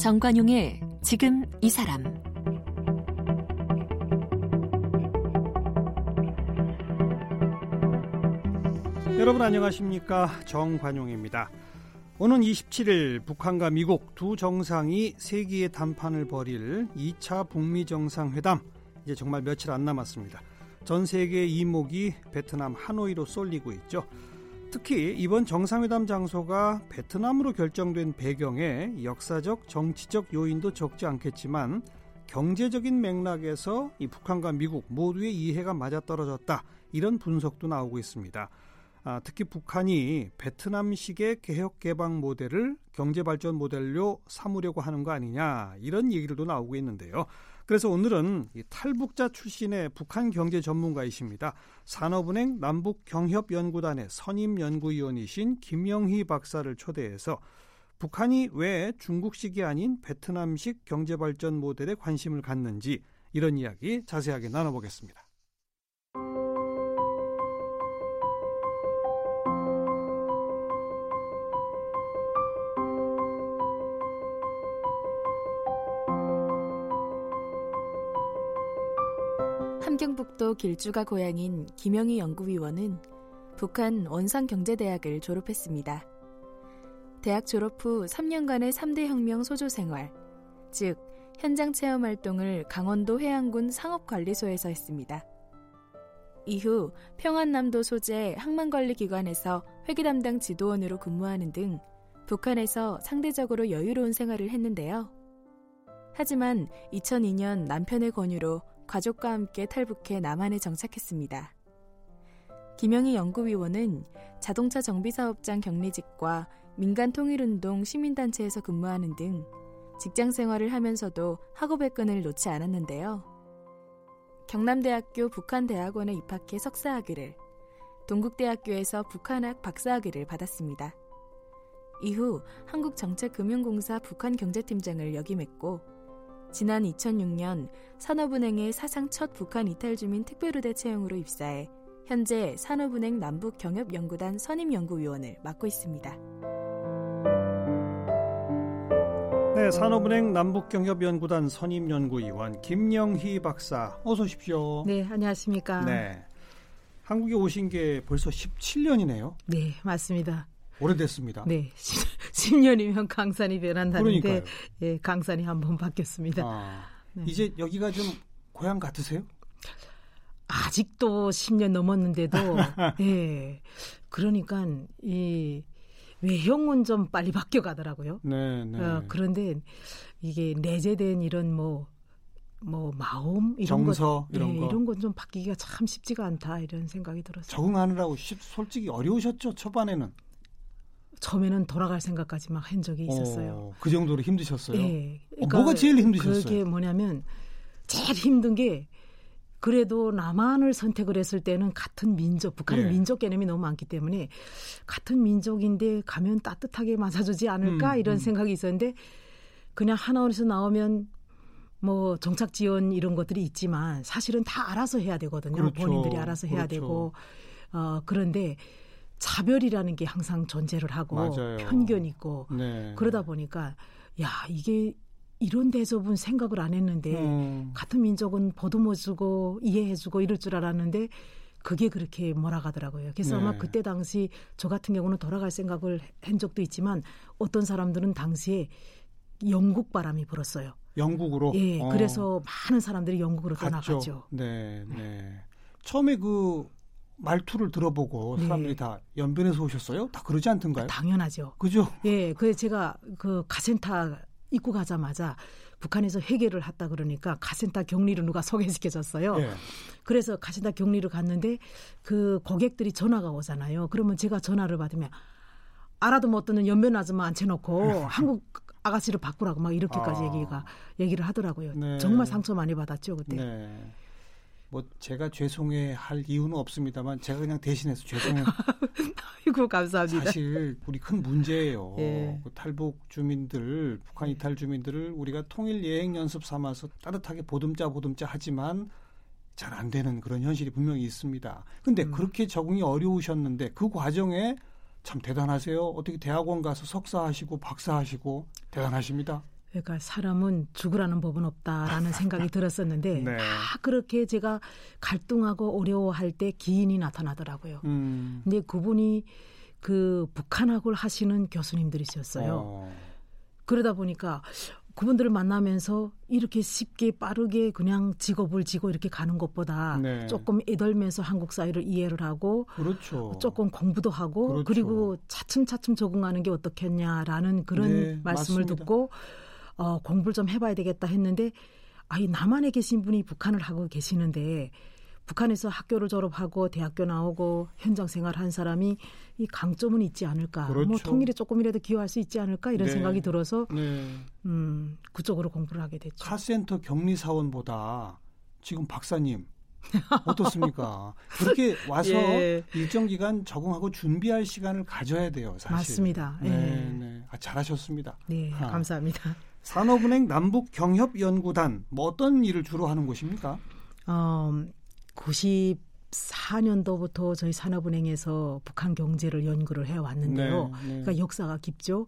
정관용의 지금 이 사람. 여러분 안녕하십니까? 정관용입니다. 오는 27일 북한과 미국 두 정상이 세기의 담판을 벌일 2차 북미 정상회담 이제 정말 며칠 안 남았습니다. 전 세계의 이목이 베트남 하노이로 쏠리고 있죠. 특히 이번 정상회담 장소가 베트남으로 결정된 배경에 역사적 정치적 요인도 적지 않겠지만 경제적인 맥락에서 이 북한과 미국 모두의 이해가 맞아떨어졌다 이런 분석도 나오고 있습니다. 아, 특히 북한이 베트남식의 개혁 개방 모델을 경제 발전 모델로 삼으려고 하는 거 아니냐 이런 얘기들도 나오고 있는데요. 그래서 오늘은 탈북자 출신의 북한 경제 전문가이십니다. 산업은행 남북경협연구단의 선임 연구위원이신 김영희 박사를 초대해서 북한이 왜 중국식이 아닌 베트남식 경제발전 모델에 관심을 갖는지 이런 이야기 자세하게 나눠보겠습니다. 함경북도 길주가 고향인 김영희 연구위원은 북한 원산경제대학을 졸업했습니다. 대학 졸업 후 3년간의 3대 혁명 소조 생활, 즉 현장 체험 활동을 강원도 해안군 상업관리소에서 했습니다. 이후 평안남도 소재 항만관리기관에서 회계 담당 지도원으로 근무하는 등 북한에서 상대적으로 여유로운 생활을 했는데요. 하지만 2002년 남편의 권유로 가족과 함께 탈북해 남한에 정착했습니다. 김영희 연구위원은 자동차 정비사업장 격리직과 민간통일운동 시민단체에서 근무하는 등 직장 생활을 하면서도 학업의 끈을 놓지 않았는데요. 경남대학교 북한대학원에 입학해 석사학위를, 동국대학교에서 북한학 박사학위를 받았습니다. 이후 한국정책금융공사 북한경제팀장을 역임했고 지난 2006년 산업은행의 사상 첫 북한 이탈 주민 특별우대 채용으로 입사해 현재 산업은행 남북 경협 연구단 선임 연구위원을 맡고 있습니다. 네, 산업은행 남북경협연구단 선임연구위원 김영희 박사 어서 오십시오. 네, 안녕하십니까. 네. 한국에 오신 게 벌써 17년이네요. 네, 맞습니다. 오래됐습니다. 네. 10년이면 강산이 변한다는데 그러니까요. 예, 강산이 한번 바뀌었습니다. 아, 네. 이제 여기가 좀 고향 같으세요? 아직도 10년 넘었는데도 예. 그러니까 이 외형은 좀 빨리 바뀌어 가더라고요. 네, 네. 어, 그런데 이게 내재된 이런 뭐뭐 뭐 마음 이런 정서 것, 이런 네, 거 이런 건 좀 바뀌기가 참 쉽지가 않다 이런 생각이 들었어요. 적응하느라고 솔직히 어려우셨죠 초반에는. 처음에는 돌아갈 생각까지 막 한 적이 있었어요. 어, 그 정도로 힘드셨어요? 네. 그러니까 어, 뭐가 제일 힘드셨어요? 그게 뭐냐면 제일 힘든 게 그래도 남한을 선택을 했을 때는 같은 민족, 북한은 네. 민족 개념이 너무 많기 때문에 같은 민족인데 가면 따뜻하게 맞아주지 않을까 음, 이런 음. 생각이 있었는데 그냥 하나원에서 나오면 뭐 정착 지원 이런 것들이 있지만 사실은 다 알아서 해야 되거든요. 그렇죠. 본인들이 알아서 해야 그렇죠. 되고 어 그런데 차별이라는 게 항상 존재를 하고 맞아요. 편견 있고 네. 그러다 보니까 야 이게 이런 대접은 생각을 안 했는데 음. 같은 민족은 보듬어주고 이해해주고 이럴 줄 알았는데 그게 그렇게 몰아가더라고요. 그래서 네. 아마 그때 당시 저 같은 경우는 돌아갈 생각을 한 적도 있지만 어떤 사람들은 당시에 영국 바람이 불었어요. 영국으로? 예. 어. 그래서 많은 사람들이 영국으로 갔죠. 떠나갔죠. 네, 네. 처음에 그 말투를 들어보고 네. 사람들이 네. 다 연변에서 오셨어요? 다 그러지 않던가요? 당연하죠. 그죠? 예, 그 제가 그 가센터 입고 가자마자 북한에서 회계를 했다 그러니까 가센터 격리를 누가 소개시켜줬어요. 네. 그래서 가센터 격리를 갔는데 그 고객들이 전화가 오잖아요. 그러면 제가 전화를 받으면 알아도 못 듣는 연변 아줌마 앉혀놓고 한국 아가씨를 바꾸라고 막 이렇게까지 아. 얘기가 얘기를 하더라고요. 네. 정말 상처 많이 받았죠 그때. 네. 뭐 제가 죄송해 할 이유는 없습니다만 제가 그냥 대신해서 죄송해요. 아이고 감사합니다. 사실 우리 큰 문제예요. 예. 그 탈북 주민들, 북한 이탈 주민들을 우리가 통일 예행 연습 삼아서 따뜻하게 보듬자 보듬자 하지만 잘 안 되는 그런 현실이 분명히 있습니다. 근데 음. 그렇게 적응이 어려우셨는데 그 과정에 참 대단하세요. 어떻게 대학원 가서 석사하시고 박사하시고 대단하십니다. 그러니까 사람은 죽으라는 법은 없다라는 생각이 들었었는데 네. 막 그렇게 제가 갈등하고 어려워할 때 기인이 나타나더라고요. 음. 근데 그분이 그 북한학을 하시는 교수님들이셨어요. 어. 그러다 보니까 그분들을 만나면서 이렇게 쉽게 빠르게 그냥 직업을 지고 이렇게 가는 것보다 네. 조금 애덜면서 한국 사회를 이해를 하고 그렇죠. 조금 공부도 하고 그렇죠. 그리고 차츰차츰 적응하는 게 어떻겠냐라는 그런 네, 말씀을 맞습니다. 듣고 어, 공부를 좀 해봐야 되겠다 했는데 아이 남한에 계신 분이 북한을 하고 계시는데 북한에서 학교를 졸업하고 대학교 나오고 현장 생활한 사람이 이 강점은 있지 않을까 뭐 그렇죠. 통일에 조금이라도 기여할 수 있지 않을까 이런 네. 생각이 들어서 네. 음, 그쪽으로 공부를 하게 됐죠. 카센터 격리 사원보다 지금 박사님 어떻습니까? 그렇게 와서 예. 일정 기간 적응하고 준비할 시간을 가져야 돼요, 사실. 맞습니다. 네, 예. 네. 아, 잘하셨습니다. 네, 아. 감사합니다. 산업은행 남북 경협 연구단 뭐 어떤 일을 주로 하는 곳입니까? 어, 94년도부터 저희 산업은행에서 북한 경제를 연구를 해 왔는데요. 네, 네. 그러니까 역사가 깊죠.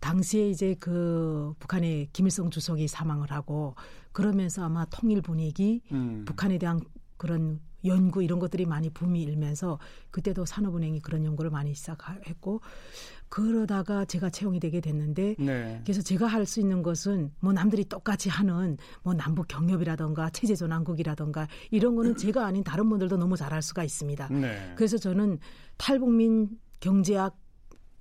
당시에 이제 그 북한의 김일성 주석이 사망을 하고 그러면서 아마 통일 분위기, 음. 북한에 대한 그런 연구 이런 것들이 많이 붐이 일면서 그때도 산업은행이 그런 연구를 많이 시작했고 그러다가 제가 채용이 되게 됐는데 네. 그래서 제가 할 수 있는 것은 뭐 남들이 똑같이 하는 뭐 남북 경협이라던가 체제 전환국이라던가 이런 거는 제가 아닌 다른 분들도 너무 잘할 수가 있습니다. 네. 그래서 저는 탈북민 경제학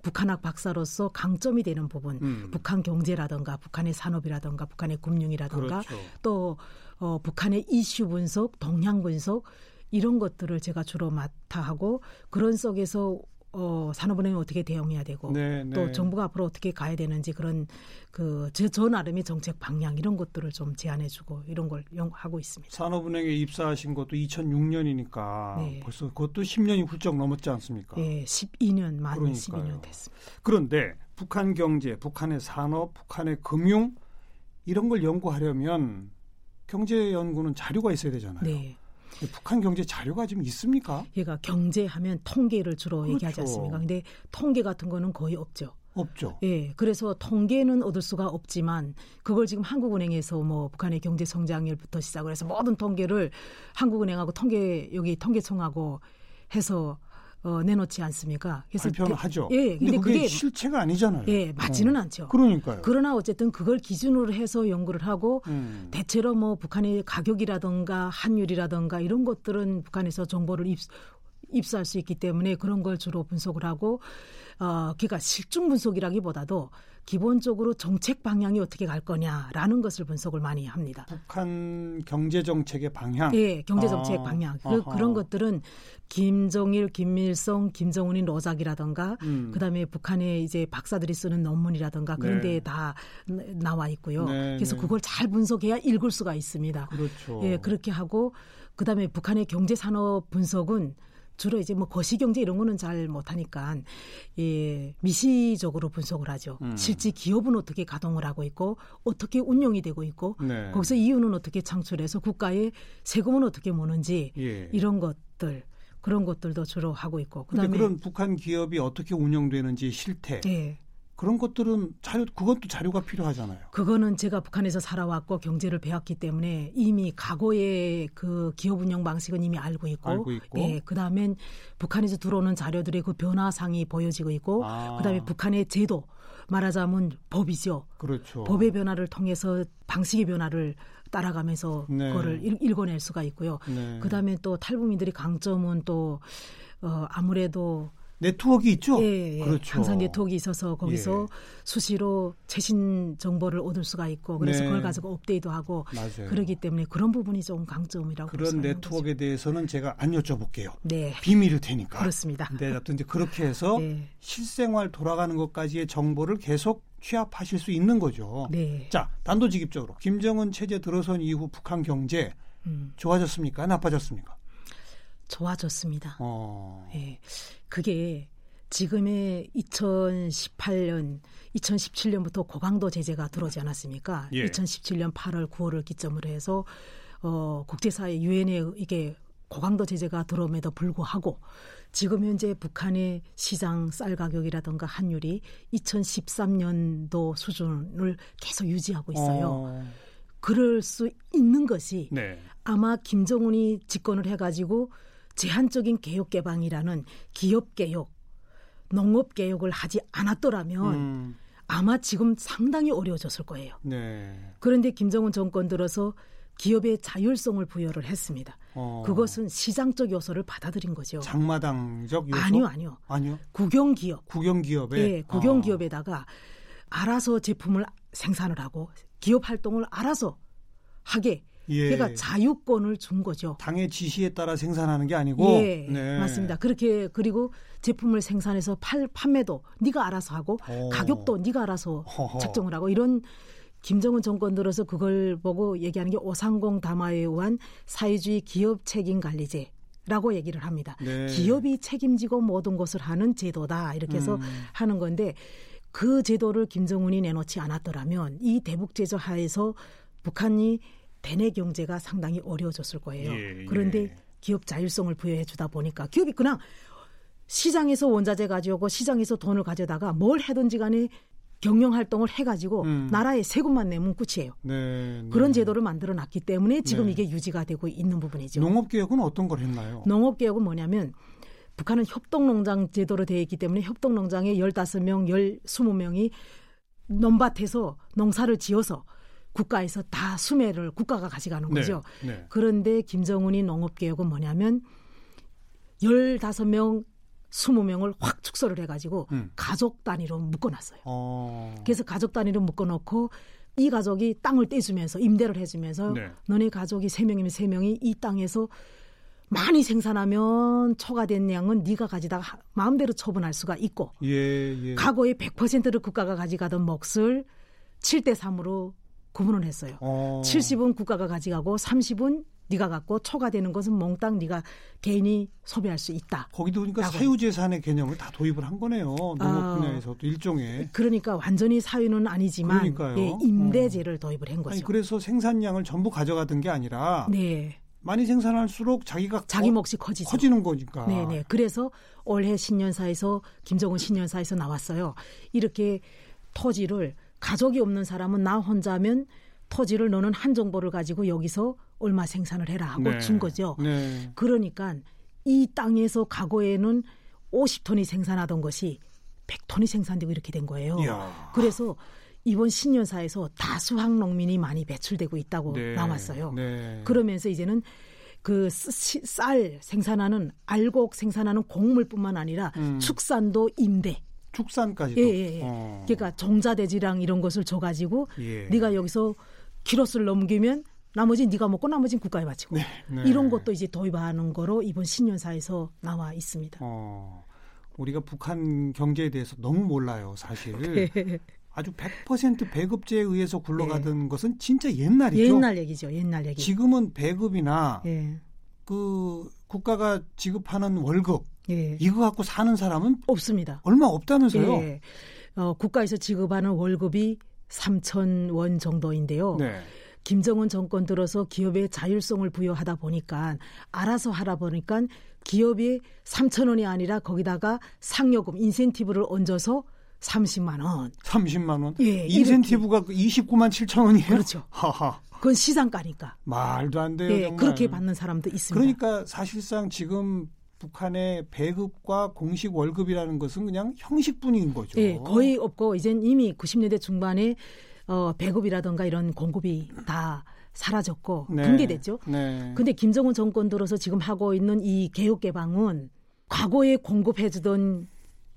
북한학 박사로서 강점이 되는 부분, 음. 북한 경제라던가 북한의 산업이라던가 북한의 금융이라던가 그렇죠. 또 어, 북한의 이슈 분석, 동향 분석 이런 것들을 제가 주로 맡아 하고 그런 속에서 어, 산업은행이 어떻게 대응해야 되고 네, 네. 또 정부가 앞으로 어떻게 가야 되는지 그런 그저 저 나름의 정책 방향 이런 것들을 좀 제안해주고 이런 걸 연- 하고 있습니다. 산업은행에 입사하신 것도 2006년이니까 네. 벌써 그것도 10년이 훌쩍 넘었지 않습니까? 예, 12년 만 그러니까요. 12년 됐습니다. 그런데 북한 경제, 북한의 산업, 북한의 금융 이런 걸 연구하려면 경제 연구는 자료가 있어야 되잖아요. 네. 북한 경제 자료가 지금 있습니까? 얘가 경제하면 통계를 주로 그렇죠. 얘기하지 않습니까? 근데 통계 같은 거는 거의 없죠. 없죠. 예, 그래서 통계는 얻을 수가 없지만 그걸 지금 한국은행에서 뭐 북한의 경제 성장률부터 시작을 해서 모든 통계를 한국은행하고 통계 여기 통계청하고 해서 어, 내놓지 않습니까? 발표는 대- 하죠. 예, 근데 근데 그게 그게 실체가 아니잖아요. 예, 맞지는 어. 않죠. 그러니까요. 그러나 어쨌든 그걸 기준으로 해서 연구를 하고 음. 대체로 뭐 북한의 가격이라든가 환율이라든가 이런 것들은 북한에서 정보를 입, 입수할 수 있기 때문에 그런 걸 주로 분석을 하고 어 그러니까 실중 분석이라기보다도 기본적으로 정책 방향이 어떻게 갈 거냐라는 것을 분석을 많이 합니다. 북한 경제 정책의 방향. 예, 경제 정책 아, 방향. 그. 그런 것들은 김정일, 김일성, 김정은인 로작이라든가 음. 그다음에 북한의 이제 박사들이 쓰는 논문이라든가 그런 네. 데에 다 나와 있고요. 네, 그래서 네. 그걸 잘 분석해야 읽을 수가 있습니다. 그렇죠. 예, 그렇게 하고 그다음에 북한의 경제 산업 분석은 주로 이제 뭐 거시 경제 이런 거는 잘 못하니까 예, 미시적으로 분석을 하죠. 음. 실제 기업은 어떻게 가동을 하고 있고 어떻게 운영이 되고 있고 네. 거기서 이윤은 어떻게 창출해서 국가에 세금은 어떻게 모는지 예. 이런 것들 그런 것들도 주로 하고 있고 그다음에 그런 북한 기업이 어떻게 운영되는지 실태 예. 그런 것들은 자료 그것도 자료가 필요하잖아요. 그거는 제가 북한에서 살아왔고 경제를 배웠기 때문에 이미 과거의 그 기업 운영 방식은 이미 알고 있고, 알고 있고. 예, 그다음엔 북한에서 들어오는 자료들의 그 변화상이 보여지고 있고, 아. 그다음에 북한의 제도 말하자면 법이죠. 그렇죠. 법의 변화를 통해서 방식의 변화를 따라가면서 네. 그거를 읽, 읽어낼 수가 있고요. 네. 그다음에 또 탈북민들이 강점은 또 어, 아무래도 네트워크 있죠. 예, 예. 그렇죠. 항상 네트워크 있어서 거기서 예. 수시로 최신 정보를 얻을 수가 있고 그래서 네. 그걸 가지고 업데이트 하고 맞아요. 그러기 때문에 그런 부분이 좀 강점이라고 볼 그런 네트워크에. 대해서는 제가 안 여쭤볼게요. 네 비밀일 테니까. 그렇습니다. 네, 하여튼 이제 그렇게 해서 네. 실생활 돌아가는 것까지의 정보를 계속 취합하실 수 있는 거죠. 네. 자, 단도직입적으로 김정은 체제 들어선 이후 북한 경제 음. 좋아졌습니까? 나빠졌습니까? 좋아졌습니다. 어. 예. 그게 지금의 2018년, 2017년부터 고강도 제재가 들어오지 않았습니까? 예. 2017년 8월, 9월을 기점으로 해서 어, 국제사회 유엔에 이게 고강도 제재가 들어옴에도 불구하고 지금 현재 북한의 시장 쌀 가격이라든가 환율이 2013년도 수준을 계속 유지하고 있어요. 어. 그럴 수 있는 것이 네. 아마 김정은이 집권을 해가지고 제한적인 개혁 개방이라는 기업 개혁, 농업 개혁을 하지 않았더라면 음. 아마 지금 상당히 어려워졌을 거예요. 네. 그런데 김정은 정권 들어서 기업의 자율성을 부여를 했습니다. 어. 그것은 시장적 요소를 받아들인 거죠. 장마당적 요소? 아니요, 아니요. 아니요. 국영기업. 국영기업에? 네, 국영기업에다가 어. 알아서 제품을 생산을 하고 기업 활동을 알아서 하게 예. 그러니까 자유권을 준 거죠. 당의 지시에 따라 생산하는 게 아니고. 예, 네. 맞습니다. 그렇게 그리고 제품을 생산해서 팔 판매도 네가 알아서 하고 오. 어. 가격도 네가 알아서 허허. 책정을 하고 이런 김정은 정권 들어서 그걸 보고 얘기하는 게 오상공 담화에 의한 사회주의 기업 책임 관리제. 라고 얘기를 합니다. 네. 기업이 책임지고 모든 것을 하는 제도다. 이렇게 해서 음. 하는 건데 그 제도를 김정은이 내놓지 않았더라면 이 대북 제조 하에서 북한이 대내 경제가 상당히 어려워졌을 거예요. 예, 예. 그런데 기업 자율성을 부여해 주다 보니까 기업이 그냥 시장에서 원자재 가져오고 시장에서 돈을 가져다가 뭘 해든지 간에 경영 활동을 해가지고 음. 나라에 세금만 내면 끝이에요. 네, 네. 그런 제도를 만들어 놨기 때문에 지금 네. 이게 유지가 되고 있는 부분이죠. 농업개혁은 어떤 걸 했나요? 농업개혁은 뭐냐면 북한은 협동농장 제도로 되어 있기 때문에 협동농장에 15명, 10, 20명이 논밭에서 농사를 지어서 국가에서 다 수매를 국가가 가져가는 네. 거죠. 네, 네. 그런데 김정은이 농업개혁은 뭐냐면 15명, 20명을 확 축소를 해가지고 음. 가족 단위로 묶어놨어요. 어. 그래서 가족 단위로 묶어놓고 이 가족이 땅을 떼주면서 임대를 해주면서 네. 너네 가족이 3명이면 3명이 이 땅에서 많이 생산하면 초과된 양은 네가 가지다가 마음대로 처분할 수가 있고 예, 예. 과거에 100%를 국가가 가져가던 몫을 7대 3으로 구분을 했어요. 어. 70은 국가가 가져가고 30은 네가 갖고 초과되는 것은 몽땅 네가 개인이 소비할 수 있다. 거기도 그러니까 사유재산의 개념을 다 도입을 한 거네요. 농업 아, 분야에서도 일종의. 그러니까 완전히 사유는 아니지만 예, 임대제를 어. 도입을 한 거죠. 아니, 그래서 생산량을 전부 가져가던 게 아니라 네. 많이 생산할수록 자기가 자기 몫이 커지죠. 커지는 거니까. 네 네. 그래서 올해 신년사에서 김정은 신년사에서 나왔어요. 이렇게 토지를 가족이 없는 사람은 나 혼자면 토지를 너는 한 정보를 가지고 여기서 얼마 생산을 해라 하고 네. 준 거죠. 네. 그러니까 이 땅에서 과거에는 50톤이 생산하던 것이 100톤이 생산되고 이렇게 된 거예요. 이야. 그래서 이번 신년사에서 다수학 농민이 많이 배출되고 있다고 네. 나왔어요. 네. 그러면서 이제는 그 쌀 생산하는 알곡 생산하는 곡물뿐만 아니라 음. 축산도 임대 축산까지도. 예, 예, 예. 어. 그러니까 종자대지랑 이런 것을 줘가지고 예. 네가 여기서 키로수를 넘기면 나머지 네가 먹고 나머지는 국가에 바치고 네, 네. 이런 것도 이제 도입하는 거로 이번 신년사에서 나와 있습니다. 어, 우리가 북한 경제에 대해서 너무 몰라요, 사실. 네. 아주 100% 배급제에 의해서 굴러가던 네. 것은 진짜 옛날이죠. 옛날 얘기죠. 옛날 얘기. 지금은 배급이나 네. 그 국가가 지급하는 월급 예. 이거 갖고 사는 사람은 없습니다. 얼마 없다면서요? 예. 어, 국가에서 지급하는 월급이 3천 원 정도인데요. 네. 김정은 정권 들어서 기업의 자율성을 부여하다 보니까 알아서 하라 보니까 기업이 3천 원이 아니라 거기다가 상여금 인센티브를 얹어서 30만 원. 30만 원? 예. 인센티브가 이렇게. 29만 7천 원이에요? 그렇죠. 하하. 그건 시장가니까. 말도 안 돼요. 예, 정말. 그렇게 받는 사람도 있습니다. 그러니까 사실상 지금 북한의 배급과 공식 월급이라는 것은 그냥 형식뿐인 거죠. 예, 거의 없고 이젠 이미 90년대 중반에 어, 배급이라든가 이런 공급이 다 사라졌고 네. 붕괴됐죠. 네. 근데 김정은 정권 들어서 지금 하고 있는 이 개혁 개방은 과거에 공급해주던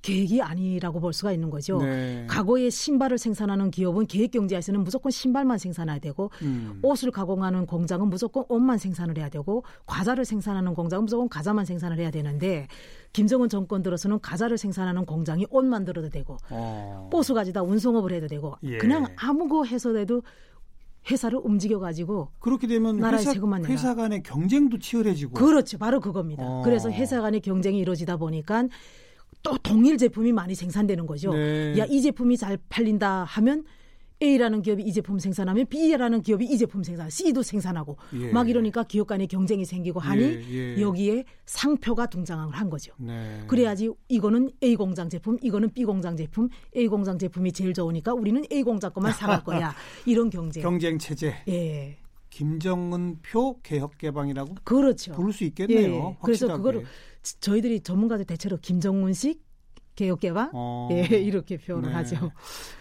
계획이 아니라고 볼 수가 있는 거죠. 네. 과거에 신발을 생산하는 기업은 계획 경제에서는 무조건 신발만 생산해야 되고 음. 옷을 가공하는 공장은 무조건 옷만 생산을 해야 되고 과자를 생산하는 공장은 무조건 과자만 생산을 해야 되는데 김정은 정권 들어서는 과자를 생산하는 공장이 옷 만들어도 되고 어. 버스 가지다 운송업을 해도 되고 예. 그냥 아무 거 해서 해도 회사를 움직여 가지고 그렇게 되면 나라의 회사, 세금만 내라. 회사 간의 경쟁도 치열해지고 그렇죠. 바로 그겁니다. 어. 그래서 회사 간의 경쟁이 이루어지다 보니까 또 동일 제품이 많이 생산되는 거죠. 네. 야, 이 제품이 잘 팔린다 하면 A라는 기업이 이 제품 생산하면 B라는 기업이 이 제품 생산, C도 생산하고 예. 막 이러니까 기업 간의 경쟁이 생기고 하니 예, 예. 여기에 상표가 등장을 한 거죠. 네. 그래야지 이거는 A 공장 제품, 이거는 B 공장 제품, A 공장 제품이 제일 좋으니까 우리는 A 공장 것만 사갈 거야. 이런 경쟁. 경쟁 체제 예. 김정은 표 개혁 개방이라고 그렇죠. 부를 수 있겠네요. 예. 그래서 확실하게. 그거를 지- 저희들이 전문가들 대체로 김정은식 개혁 개방 어. 예, 이렇게 표현을 네. 하죠.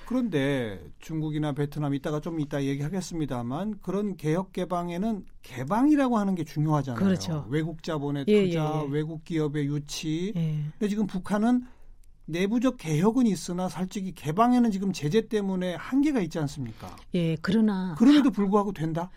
그런데 중국이나 베트남 이따가 좀 이따 얘기하겠습니다만 그런 개혁 개방에는 개방이라고 하는 게 중요하잖아요. 그렇죠. 외국 자본의 예, 투자, 예, 예. 외국 기업의 유치. 예. 근데 지금 북한은 내부적 개혁은 있으나 솔직히 개방에는 지금 제재 때문에 한계가 있지 않습니까? 예, 그러나 그럼에도 불구하고 된다?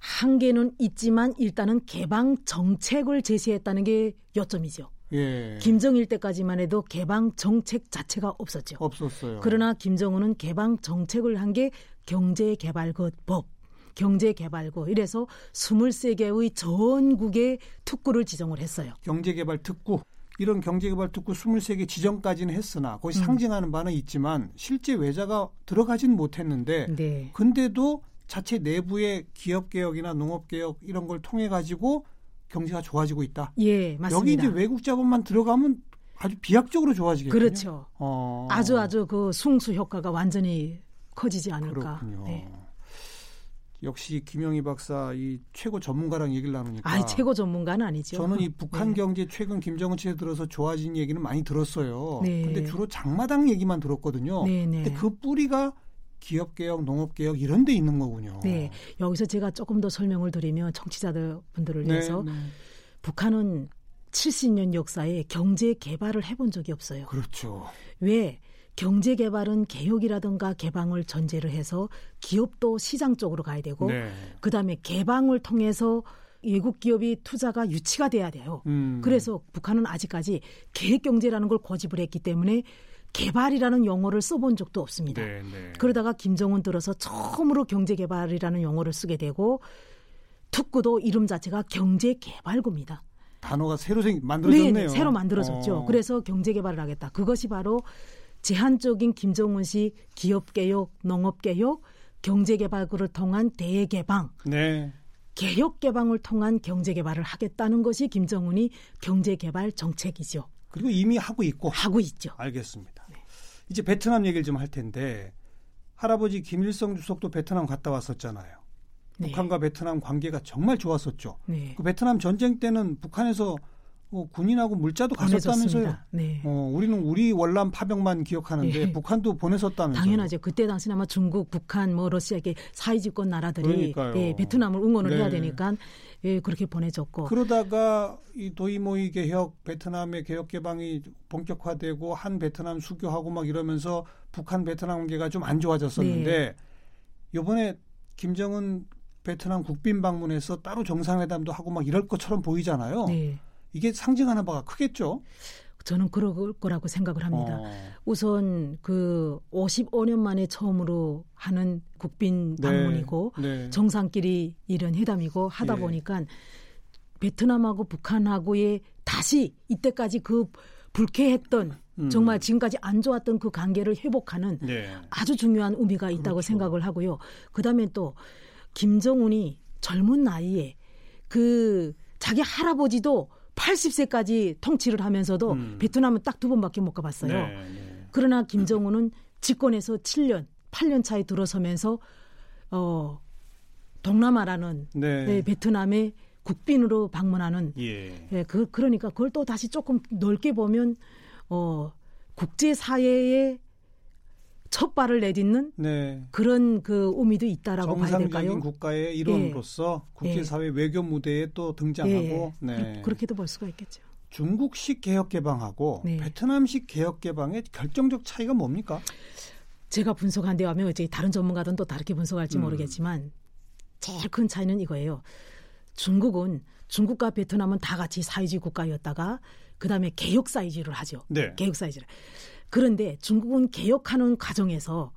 한계는 있지만 일단은 개방 정책을 제시했다는 게 요점이죠. 예. 김정일 때까지만 해도 개방 정책 자체가 없었죠. 없었어요. 그러나 김정은은 개방 정책을 한 게 경제개발법, 경제개발고 이래서 23개의 전국의 특구를 지정을 했어요. 경제개발 특구 이런 경제개발 특구 23개 지정까지는 했으나 거기 음. 상징하는 바는 있지만 실제 외자가 들어가진 못했는데 네. 근데도 자체 내부의 기업 개혁이나 농업 개혁 이런 걸 통해 가지고 경제가 좋아지고 있다. 예, 맞습니다. 여기 이제 외국 자본만 들어가면 아주 비약적으로 좋아지겠군요. 그렇죠. 어. 아주 아주 그 숭수 효과가 완전히 커지지 않을까. 그렇군요. 네. 역시 김영희 박사 이 최고 전문가랑 얘기를 나누니까 아, 최고 전문가는 아니죠. 저는 이 북한 네. 경제 최근 김정은 체제 들어서 좋아진 얘기는 많이 들었어요. 네. 근데 주로 장마당 얘기만 들었거든요. 네, 네. 근데 그 뿌리가 기업 개혁, 농업 개혁 이런 데 있는 거군요. 네, 여기서 제가 조금 더 설명을 드리면 청취자들 분들을 네, 위해서 네. 북한은 70년 역사에 경제 개발을 해본 적이 없어요. 그렇죠. 왜? 경제 개발은 개혁이라든가 개방을 전제로 해서 기업도 시장 쪽으로 가야 되고 네. 그다음에 개방을 통해서 외국 기업이 투자가 유치가 돼야 돼요. 음. 그래서 북한은 아직까지 계획 경제라는 걸 고집을 했기 때문에 개발이라는 용어를 써본 적도 없습니다. 네, 네. 그러다가 김정은 들어서 처음으로 경제 개발이라는 용어를 쓰게 되고 특구도 이름 자체가 경제 개발구입니다. 단어가 새로 생 만들어졌네요. 네, 새로 만들어졌죠. 어. 그래서 경제 개발을 하겠다. 그것이 바로 제한적인 김정은식 기업 개혁, 농업 개혁, 경제 개발을 통한 대개방, 네. 개혁 개방을 통한 경제 개발을 하겠다는 것이 김정은이 경제 개발 정책이죠. 그리고 이미 하고 있고 하고 있죠. 알겠습니다. 네. 이제 베트남 얘기를 좀 할 텐데 할아버지 김일성 주석도 베트남 갔다 왔었잖아요. 네. 북한과 베트남 관계가 정말 좋았었죠. 네. 그 베트남 전쟁 때는 북한에서 어, 군인하고 물자도 갔었다면서요. 네. 어, 우리는 우리 월남 파병만 기억하는데 예. 북한도 보냈었다면서요. 당연하죠. 그때 당시는 아마 중국, 북한, 뭐 러시아 이게 사회집권 나라들이. 예, 베트남을 응원을 네. 해야 되니까 예, 그렇게 보내줬고 그러다가 이 도이모이 개혁, 베트남의 개혁 개방이 본격화되고 한 베트남 수교하고 막 이러면서 북한 베트남 관계가 좀 안 좋아졌었는데 이번에 김정은 베트남 국빈 방문해서 따로 정상회담도 하고 막 이럴 것처럼 보이잖아요. 네. 이게 상징하는 바가 크겠죠. 저는 그럴 거라고 생각을 합니다. 어, 우선 그 55년 만에 처음으로 하는 국빈 네. 방문이고 네. 정상끼리 이런 회담이고 하다 예. 보니까 베트남하고 북한하고의 다시 이때까지 그 불쾌했던 음. 정말 지금까지 안 좋았던 그 관계를 회복하는 네. 아주 중요한 의미가 있다고 그렇죠. 생각을 하고요. 그다음에 또 김정은이 젊은 나이에 그 자기 할아버지도 80세까지 통치를 하면서도 음. 베트남은 딱 두 번밖에 못 가봤어요. 네, 네. 그러나 김정은은 집권에서 7년, 8년 차에 들어서면서 어 동남아라는 네. 네, 베트남의 국빈으로 방문하는 예. 예, 그 그러니까 그걸 또 다시 조금 넓게 보면 어 국제 사회에 첫 발을 내딛는 네. 그런 그 의미도 있다라고 봐야 정상적인 될까요? 국가의 일원으로서 국제사회 외교 무대에 또 등장하고 예, 네. 그렇- 그렇게도 볼 수가 있겠죠. 중국식 개혁 개방하고 네. 베트남식 개혁 개방의 결정적 차이가 뭡니까? 제가 분석한 데 하면 이제 다른 전문가들은 또 다르게 분석할지 음. 모르겠지만 제일 큰 차이는 이거예요. 중국은 중국과 베트남은 다 같이 사회주의 국가였다가 그다음에 개혁 사회주의를 하죠. 네. 개혁 사회주의를. 그런데 중국은 개혁하는 과정에서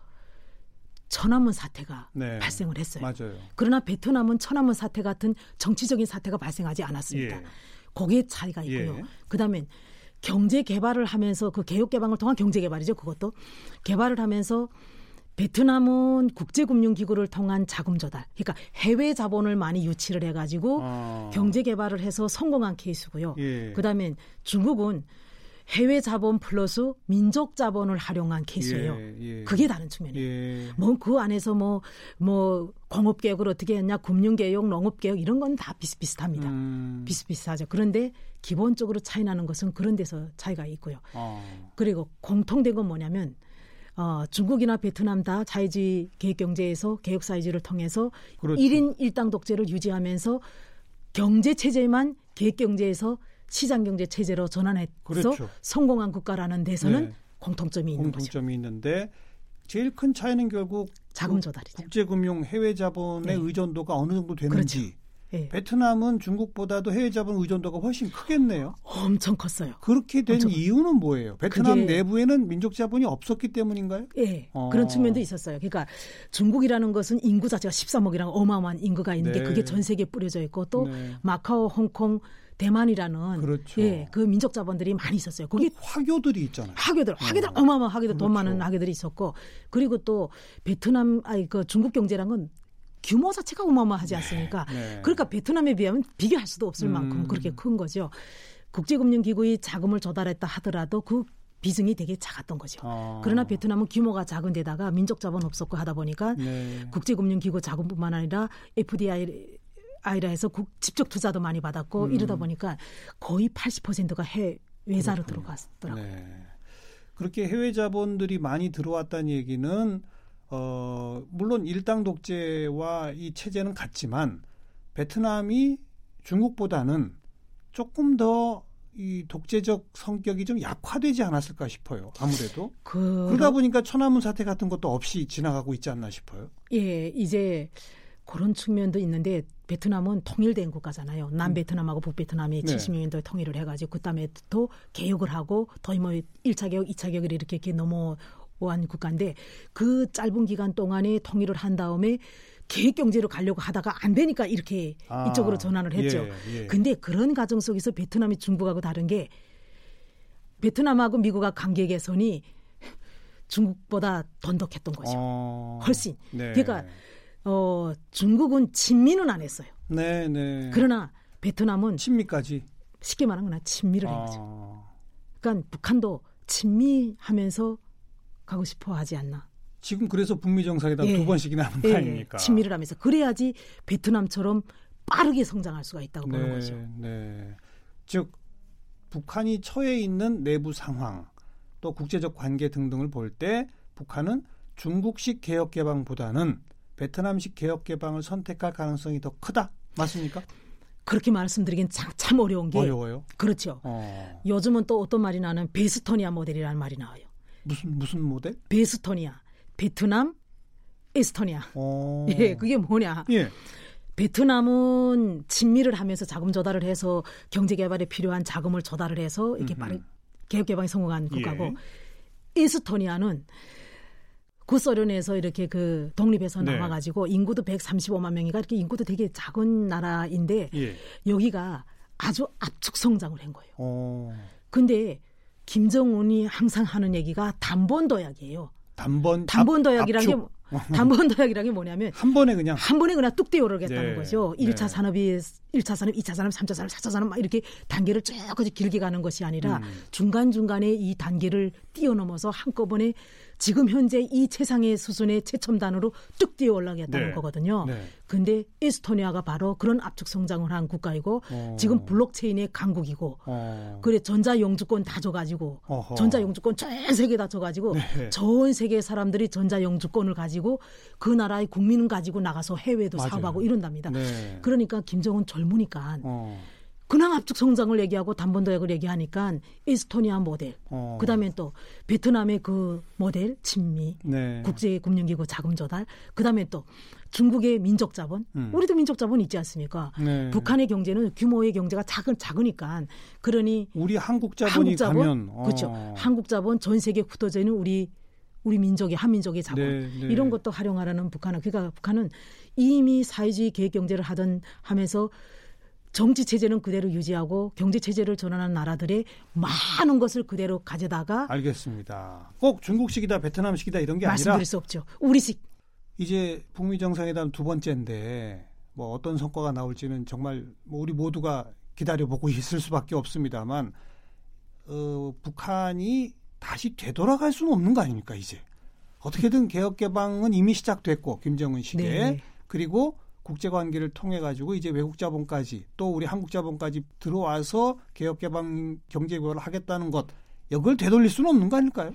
천안문 사태가 네. 발생을 했어요. 맞아요. 그러나 베트남은 천안문 사태 같은 정치적인 사태가 발생하지 않았습니다. 예. 거기에 차이가 있고요. 예. 그다음에 경제 개발을 하면서 그 개혁 개방을 통한 경제 개발이죠. 그것도 개발을 하면서 베트남은 국제금융기구를 통한 자금 조달, 그러니까 해외 자본을 많이 유치를 해가지고 아. 경제 개발을 해서 성공한 케이스고요. 예. 그다음에 중국은 해외 자본 플러스 민족 자본을 활용한 케이스예요. 예, 예. 그게 다른 측면이에요. 예. 뭐그 안에서 뭐뭐 공업 개혁을 어떻게 했냐, 금융 개혁, 농업 개혁 이런 건 다 비슷비슷합니다. 음. 비슷비슷하죠. 그런데 기본적으로 차이 나는 것은 그런 데서 차이가 있고요. 아. 그리고 공통된 건 뭐냐면 어, 중국이나 베트남 다 자유주의 개혁 경제에서 개혁 사회주의를 통해서 그렇죠. 일 1인 1당 독재를 유지하면서 경제 체제만 개혁 경제에서 시장 경제 체제로 전환해서 그렇죠. 성공한 국가라는 데서는 네. 공통점이 있는 거죠. 공통점이 있는데 제일 큰 차이는 결국 자금 그 조달이죠. 국제금융 해외 자본의 네. 의존도가 어느 정도 되는지 예. 베트남은 중국보다도 해외 자본 의존도가 훨씬 크겠네요. 엄청 컸어요. 그렇게 된 엄청- 이유는 뭐예요? 베트남 그게- 내부에는 민족 자본이 없었기 때문인가요? 예, 어. 그런 측면도 있었어요. 그러니까 중국이라는 것은 인구 자체가 13억이라는 어마어마한 인구가 있는데 네. 그게 전 세계에 뿌려져 있고 또 네. 마카오, 홍콩, 대만이라는 그렇죠. 예, 그 민족 자본들이 많이 있었어요. 거기 또 화교들이 있잖아요. 학교들 어. 어마어마한 학교들 돈 그렇죠. 많은 학교들이 있었고 그리고 또 베트남 아니 그 중국 경제란 건 규모 자체가 어마어마하지 않습니까? 네. 그러니까 베트남에 비하면 비교할 수도 없을 음. 만큼 그렇게 큰 거죠. 국제금융기구의 자금을 조달했다 하더라도 그 비중이 되게 작았던 거죠. 아. 그러나 베트남은 규모가 작은 데다가 민족 자본 없었고 하다 보니까 네. 국제금융기구 자금뿐만 아니라 FDI 아이라 해서 국, 직접 투자도 많이 받았고 음. 이러다 보니까 거의 80%가 해외자로 들어갔더라고요. 네. 그렇게 해외 자본들이 많이 들어왔다는 얘기는 어 물론 일당 독재와 이 체제는 같지만 베트남이 중국보다는 조금 더 이 독재적 성격이 좀 약화되지 않았을까 싶어요. 아무래도 그, 그러다 보니까 천안문 사태 같은 것도 없이 지나가고 있지 않나 싶어요. 예, 이제 그런 측면도 있는데 베트남은 통일된 국가잖아요. 남베트남하고 북베트남이 음. 네. 70년도에 통일을 해가지고 그다음에 또 개혁을 하고 더이 뭐 1차 개혁, 2차 개혁을 이렇게 이렇게 넘어온 국가인데 그 짧은 기간 동안에 통일을 한 다음에 계획 경제로 가려고 하다가 안 되니까 이렇게 아, 이쪽으로 전환을 했죠. 예, 예. 근데 그런 과정 속에서 베트남이 중국하고 다른 게 베트남하고 미국과 관계 개선이 중국보다 돈독했던 거죠. 어, 훨씬. 네. 그러니까 어, 중국은 친미는 안 했어요. 네, 네. 그러나 베트남은 친미까지. 쉽게 말하면 그냥 친미를 한 거죠. 아, 그러니까 북한도 친미하면서 가고 싶어 하지 않나. 지금 그래서 북미 정상회담 예. 두 번씩이나 하는 거 예, 아닙니까? 친미를 하면서 그래야지 베트남처럼 빠르게 성장할 수가 있다고 보는 거죠. 네. 즉 북한이 처해 있는 내부 상황, 또 국제적 관계 등등을 볼 때 북한은 중국식 개혁 개방보다는 베트남식 개혁 개방을 선택할 가능성이 더 크다. 맞습니까? 그렇게 말씀드리긴 참, 참 어려운 게 어려워요. 그렇죠. 어. 요즘은 또 어떤 말이 나는 베스토니아 모델이라는 말이 나와요. 무슨 무슨 모델? 베스토니아, 베트남, 에스토니아. 어. 예, 그게 뭐냐? 예. 베트남은 친미를 하면서 자금 조달을 해서 경제 개발에 필요한 자금을 조달을 해서 이렇게. 빠르 개혁 개방에 성공한 국가고 예. 에스토니아는 구소련에서 이렇게 그 독립해서 네. 나와가지고 인구도 135만 명이가 이렇게 인구도 되게 작은 나라인데 예. 여기가 아주 압축 성장을 한 거예요. 어. 근데 김정은이 항상 하는 얘기가 단번 도약이에요. 단번 단번 압- 도약이란 게 압축. 뭐- 단번 도약이란 게 뭐냐면 한 번에 그냥 한 번에 그냥 뚝 떼어오르겠다는 네, 거죠. 네. 1차 산업이 1차 산업, 2차 산업, 3차 산업, 4차 산업 막 이렇게 단계를 쭉 길게 가는 것이 아니라 음. 중간중간에 이 단계를 뛰어넘어서 한꺼번에 지금 현재 이 최상의 수준의 최첨단으로 뚝 뛰어 올라가겠다는 네. 거거든요. 네. 근데 에스토니아가 바로 그런 압축 성장을 한 국가이고 어. 지금 블록체인의 강국이고 어. 그래 전자 영주권 다 줘가지고 어허. 전자 영주권 전 세계 다 줘가지고 네. 전 세계 사람들이 전자 영주권을 가지고 그 나라의 국민을 가지고 나가서 해외도 맞아요. 사업하고 이런답니다. 네. 그러니까 김정은 젊으니까 어. 근황 압축 성장을 얘기하고 단번도약을 얘기하니까 에스토니아 모델, 어. 그다음에 또 베트남의 그 모델 친미, 네. 국제 금융기구 자금 조달, 그다음에 또 중국의 민족 자본, 음. 우리도 민족 자본 있지 않습니까? 네. 북한의 경제는 규모의 경제가 작은 작으니까 그러니 우리 한국 자본이 한국 자본 가면 어. 그렇죠. 한국 자본 전 세계 흩어져 있는 우리 우리 민족의 한민족의 자본 네, 네. 이런 것도 활용하라는 북한은 그러니까 북한은 이미 사회주의 계획 경제를 하던 하면서 정치 체제는 그대로 유지하고 경제 체제를 전환한 나라들의 많은 것을 그대로 가져다가 알겠습니다. 꼭 중국식이다 베트남식이다 이런 게 말씀드릴 아니라 수 없죠. 우리식 이제 북미 정상회담 두 번째인데 뭐 어떤 성과가 나올지는 정말 뭐 우리 모두가 기다려보고 있을 수밖에 없습니다만 어, 북한이 다시 되돌아갈 수는 없는 거 아닙니까 이제 어떻게든 개혁 개방은 이미 시작됐고 김정은 시기에 네. 그리고 국제 관계를 통해 가지고 이제 외국 자본까지 또 우리 한국 자본까지 들어와서 개혁 개방 경제 개혁을 하겠다는 것 이걸 되돌릴 수는 없는 거 아닐까요?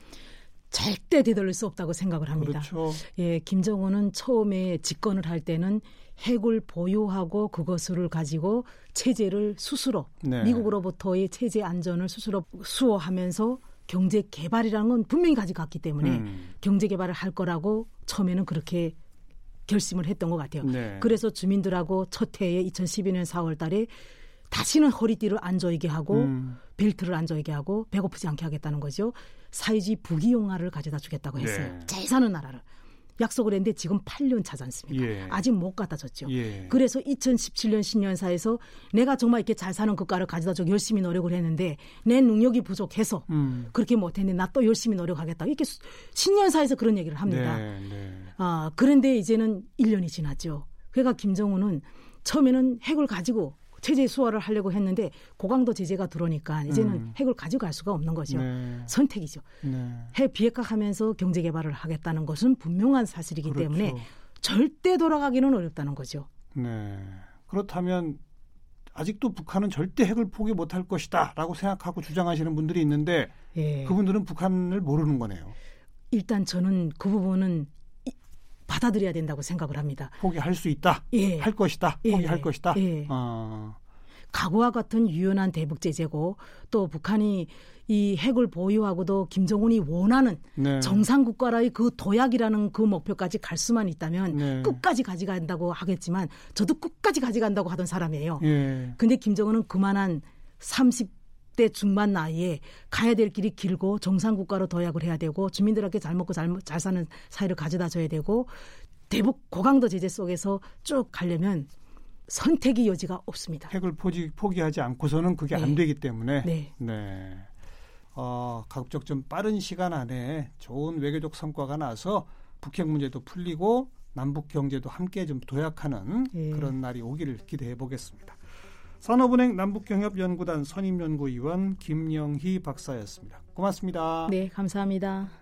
절대 되돌릴 수 없다고 생각을 합니다. 그렇죠. 예, 김정은은 처음에 집권을 할 때는 핵을 보유하고 그것을 가지고 체제를 스스로 네. 미국으로부터의 체제 안전을 스스로 수호하면서 경제 개발이라는 건 분명히 가져갔기 때문에 음. 경제 개발을 할 거라고 처음에는 그렇게 결심을 했던 것 같아요. 네. 그래서 주민들하고 첫 해에 2012년 4월 달에 다시는 허리띠를 안 조이게 하고 음. 벨트를 안 조이게 하고 배고프지 않게 하겠다는 거죠. 사회주의 부귀영화를 가져다 주겠다고 했어요. 네. 잘 사는 나라를. 약속을 했는데 지금 8년 차지 않습니까? 예. 아직 못 갖다 줬죠. 예. 그래서 2017년 신년사에서 내가 정말 이렇게 잘 사는 국가를 가져다 주고 열심히 노력을 했는데 내 능력이 부족해서 음. 그렇게 못했는데 나 또 열심히 노력하겠다. 이렇게 수- 신년사에서 그런 얘기를 합니다. 네, 네. 아, 그런데 이제는 1년이 지났죠. 그러니까 김정은은 처음에는 핵을 가지고 체제 수화를 하려고 했는데 고강도 제재가 들어오니까 이제는 음. 핵을 가져갈 수가 없는 거죠. 네. 선택이죠. 네. 핵 비핵화하면서 경제 개발을 하겠다는 것은 분명한 사실이기 그렇죠. 때문에 절대 돌아가기는 어렵다는 거죠. 네. 그렇다면 아직도 북한은 절대 핵을 포기 못할 것이다라고 생각하고 주장하시는 분들이 있는데 예. 그분들은 북한을 모르는 거네요. 일단 저는 그 부분은 이- 받아들여야 된다고 생각을 합니다. 포기할 수 있다. 예. 할 것이다. 예. 포기할 것이다. 예. 어, 과거와 같은 유연한 대북 제재고 또 북한이 이 핵을 보유하고도 김정은이 원하는 네. 정상 국가라의 그 도약이라는 그 목표까지 갈 수만 있다면 네. 끝까지 가져간다고 하겠지만 저도 끝까지 가져간다고 하던 사람이에요. 예. 근데 김정은은 그만한 30 대 중반 나이에 가야 될 길이 길고 정상 국가로 도약을 해야 되고 주민들에게 잘 먹고 잘, 잘 사는 사회를 가져다 줘야 되고 대북 고강도 제재 속에서 쭉 가려면 선택의 여지가 없습니다. 핵을 포기, 포기하지 않고서는 그게 안 네. 되기 때문에 네. 네. 어, 가급적 좀 빠른 시간 안에 좋은 외교적 성과가 나서 북핵 문제도 풀리고 남북 경제도 함께 좀 도약하는 예. 그런 날이 오기를 기대해 보겠습니다. 산업은행 남북경협연구단 선임연구위원 김영희 박사였습니다. 고맙습니다. 네, 감사합니다.